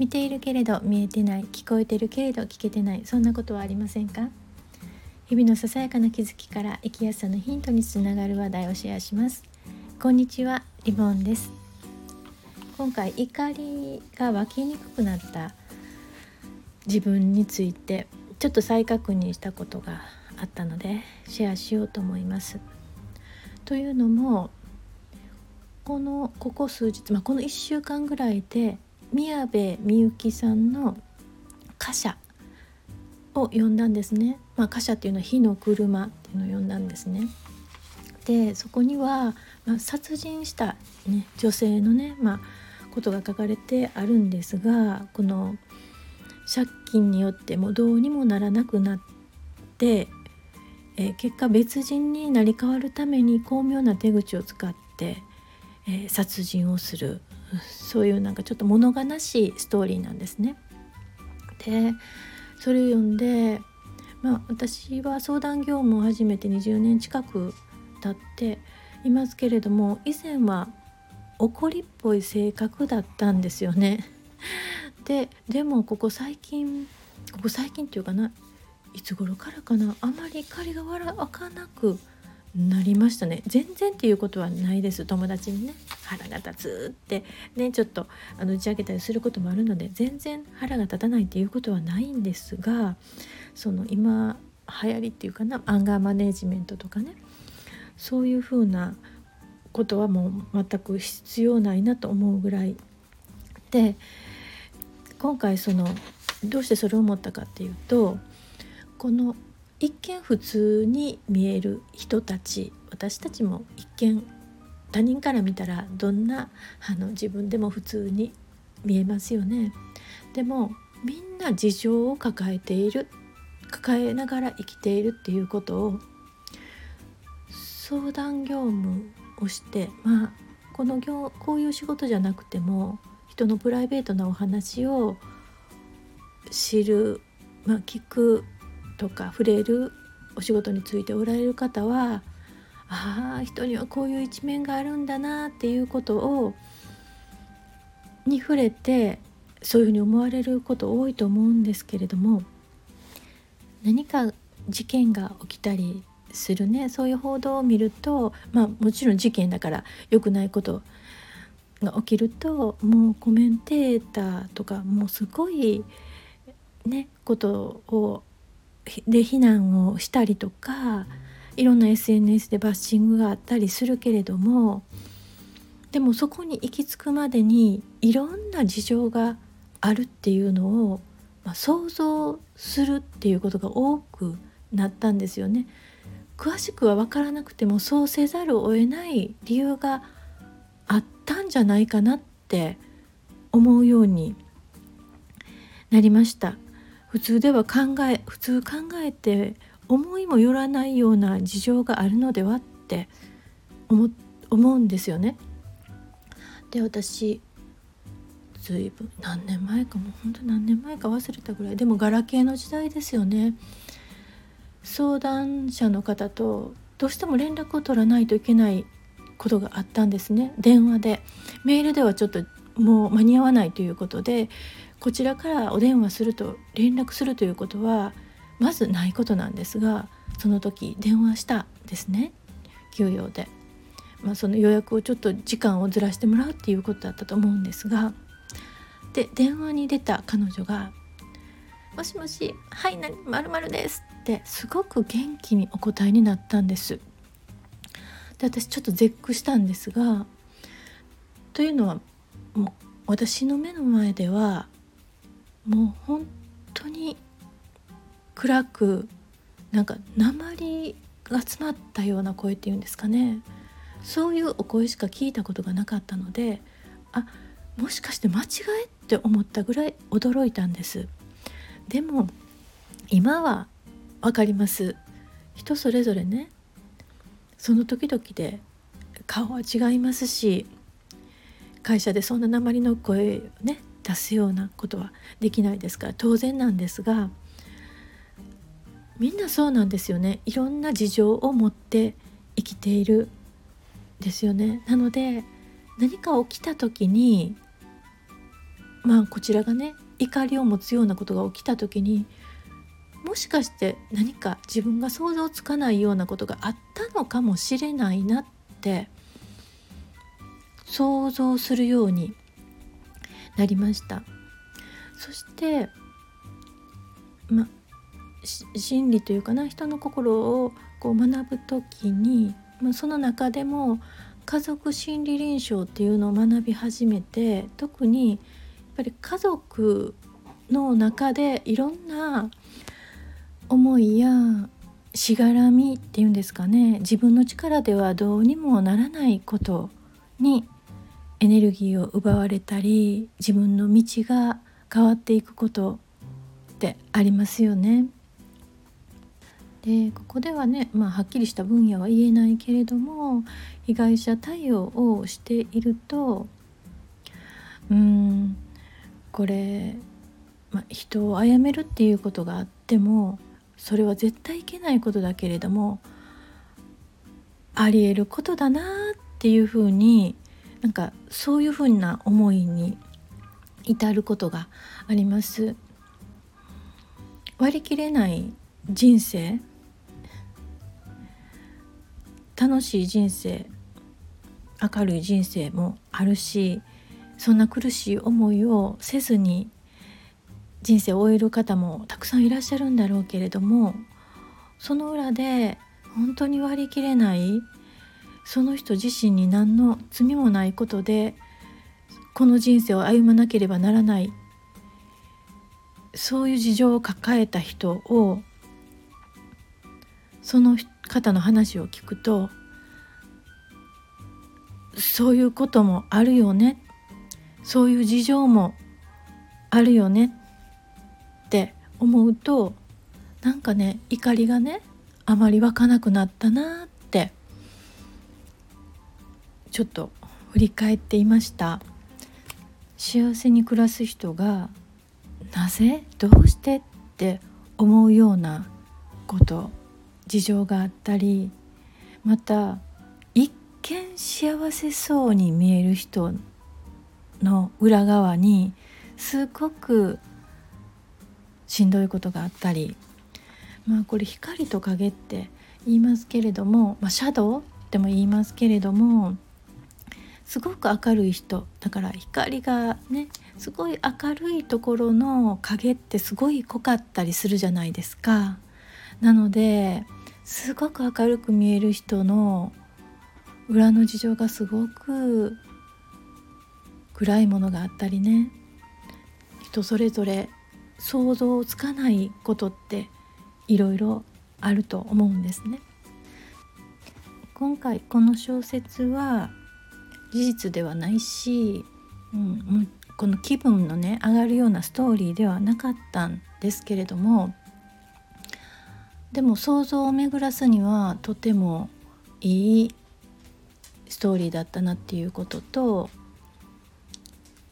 見ているけれど見えてない聞こえてるけれど聞けてないそんなことはありませんか？日々のささやかな気づきから生きやすさのヒントにつながる話題をシェアします。こんにちはリボンです。今回怒りが湧きにくくなった自分についてちょっと再確認したことがあったのでシェアしようと思います。というのもこのここ数日、まあ、この1週間ぐらいで宮部みゆきさんの「貨車」を読んだんですね。まあ、貨車っていうのは火の車っていうのを読んだんですね。でそこには、まあ、殺人した、ね、女性のね、まあ、ことが書かれてあるんですがこの借金によってもどうにもならなくなって、えー、結果別人になり変わるために巧妙な手口を使って、えー、殺人をするそういうなんかちょっと物悲しいストーリーなんですね。でそれを読んで、まあ、私は相談業務を始めて20年近く経っていますけれども以前は怒りっぽい性格だったんですよね。ででもここ最近ここ最近っていうかないつ頃からかなあまり怒りが湧かなくなりましたね。全然っていうことはないです。友達にね腹が立つって。ねちょっとあの打ち明けたりすることもあるので全然腹が立たないっていうことはないんですがその今流行りっていうかなアンガーマネジメントとかねそういうふうなことはもう全く必要ないなと思うぐらいで今回そのどうしてそれを思ったかっていうとこの一見普通に見える人たち私たちも一見他人から見たらどんなあの自分でも普通に見えますよね。でもみんな事情を抱えている抱えながら生きているっていうことを相談業務をしてまあこの業こういう仕事じゃなくても人のプライベートなお話を知る、まあ、聞くとか触れるお仕事についておられる方はああ人にはこういう一面があるんだなっていうことをに触れてそういうふうに思われること多いと思うんですけれども何か事件が起きたりするねそういう報道を見るとまあもちろん事件だから良くないことが起きるともうコメンテーターとかもうすごいねことをで避難をしたりとかいろんな SNS でバッシングがあったりするけれどもでもそこに行き着くまでにいろんな事情があるっていうのを、まあ、想像するっていうことが多くなったんですよね。詳しくは分からなくてもそうせざるを得ない理由があったんじゃないかなって思うようになりました。普通では考え普通考えて思いもよらないような事情があるのではって思うんですよね。で私ずいぶん何年前かもう本当何年前か忘れたぐらいでもガラケーの時代ですよね。相談者の方とどうしても連絡を取らないといけないことがあったんですね電話でメールではちょっともう間に合わないということでこちらからお電話すると連絡するということはまずないことなんですがその時電話したですね休養で、まあ、その予約をちょっと時間をずらしてもらうっていうことだったと思うんですがで電話に出た彼女が「もしもしはいまるまるです」ってすごく元気にお答えになったんです。で私ちょっと絶句したんですがというのはもう私の目の前ではもう本当に暗くなんか鉛が詰まったような声っていうんですかね。そういうお声しか聞いたことがなかったのであもしかして間違いって思ったぐらい驚いたんです。でも今は分かります。人それぞれね。その時々で顔は違いますし会社でそんな鉛の声をね出すようなことはできないですから当然なんですがみんなそうなんですよね。いろんな事情を持って生きているですよね。なので何か起きた時にまあこちらがね怒りを持つようなことが起きた時にもしかして何か自分が想像つかないようなことがあったのかもしれないなって想像するようになりました。そしてま心理というかな人の心をこう学ぶ時に、ま、その中でも家族心理臨床っていうのを学び始めて特にやっぱり家族の中でいろんな思いやしがらみっていうんですかね自分の力ではどうにもならないことにエネルギーを奪われたり自分の道が変わっていくことってありますよね。でここではね、まあ、はっきりした分野は言えないけれども被害者対応をしているとうんこれ、まあ、人を殺めるっていうことがあってもそれは絶対いけないことだけれどもありえることだなっていうふうになんかそういうふうな思いに至ることがあります。割り切れない人生楽しい人生明るい人生もあるしそんな苦しい思いをせずに人生を終える方もたくさんいらっしゃるんだろうけれどもその裏で本当に割り切れないその人自身に何の罪もないことでこの人生を歩まなければならない。そういう事情を抱えた人をその方の話を聞くとそういうこともあるよね。そういう事情もあるよね。って思うとなんかね怒りがねあまり湧かなくなったなっちょっと振り返っていました。幸せに暮らす人がなぜどうしてって思うようなこと事情があったりまた一見幸せそうに見える人の裏側にすごくしんどいことがあったりまあこれ光と影って言いますけれども、まあ、シャドウっても言いますけれどもすごく明るい人だから光がねすごい明るいところの影ってすごい濃かったりするじゃないですか。なのですごく明るく見える人の裏の事情がすごく暗いものがあったりね人それぞれ想像つかないことっていろいろあると思うんですね。今回この小説は事実ではないし、うん、この気分のね上がるようなストーリーではなかったんですけれどもでも想像を巡らすにはとてもいいストーリーだったなっていうことと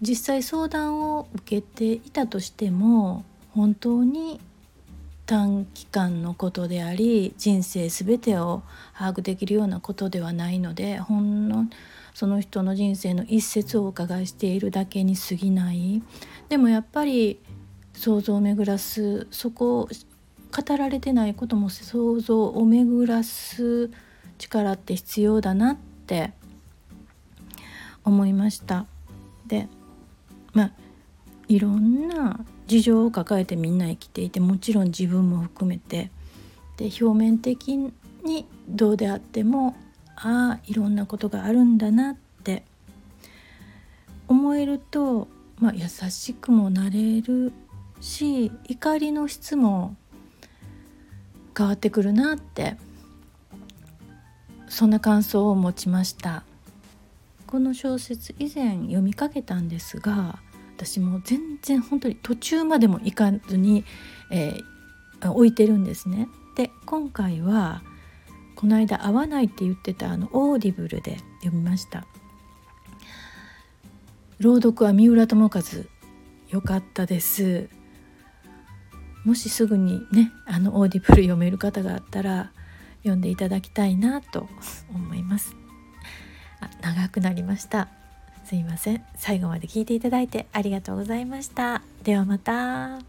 実際相談を受けていたとしても本当に短期間のことであり人生全てを把握できるようなことではないのでほんのその人の人生の一節をお伺いしているだけに過ぎないでもやっぱり想像を巡らすそこを語られてないことも想像を巡らす力って必要だなって思いました。でまあいろんな事情を抱えてみんな生きていてもちろん自分も含めてで表面的にどうであってもああいろんなことがあるんだなって思えると、まあ、優しくもなれるし怒りの質も変わってくるなってそんな感想を持ちましたこの小説以前読みかけたんですが私も全然本当に途中までも行かずに、えー、置いてるんですね。で今回はこの間合わないって言ってたあの Audible で読みました。朗読は三浦友和良かったです。もしすぐにねあの Audible 読める方があったら読んでいただきたいなと思います。あ長くなりました。すいません。最後まで聞いていただいてありがとうございました。ではまた。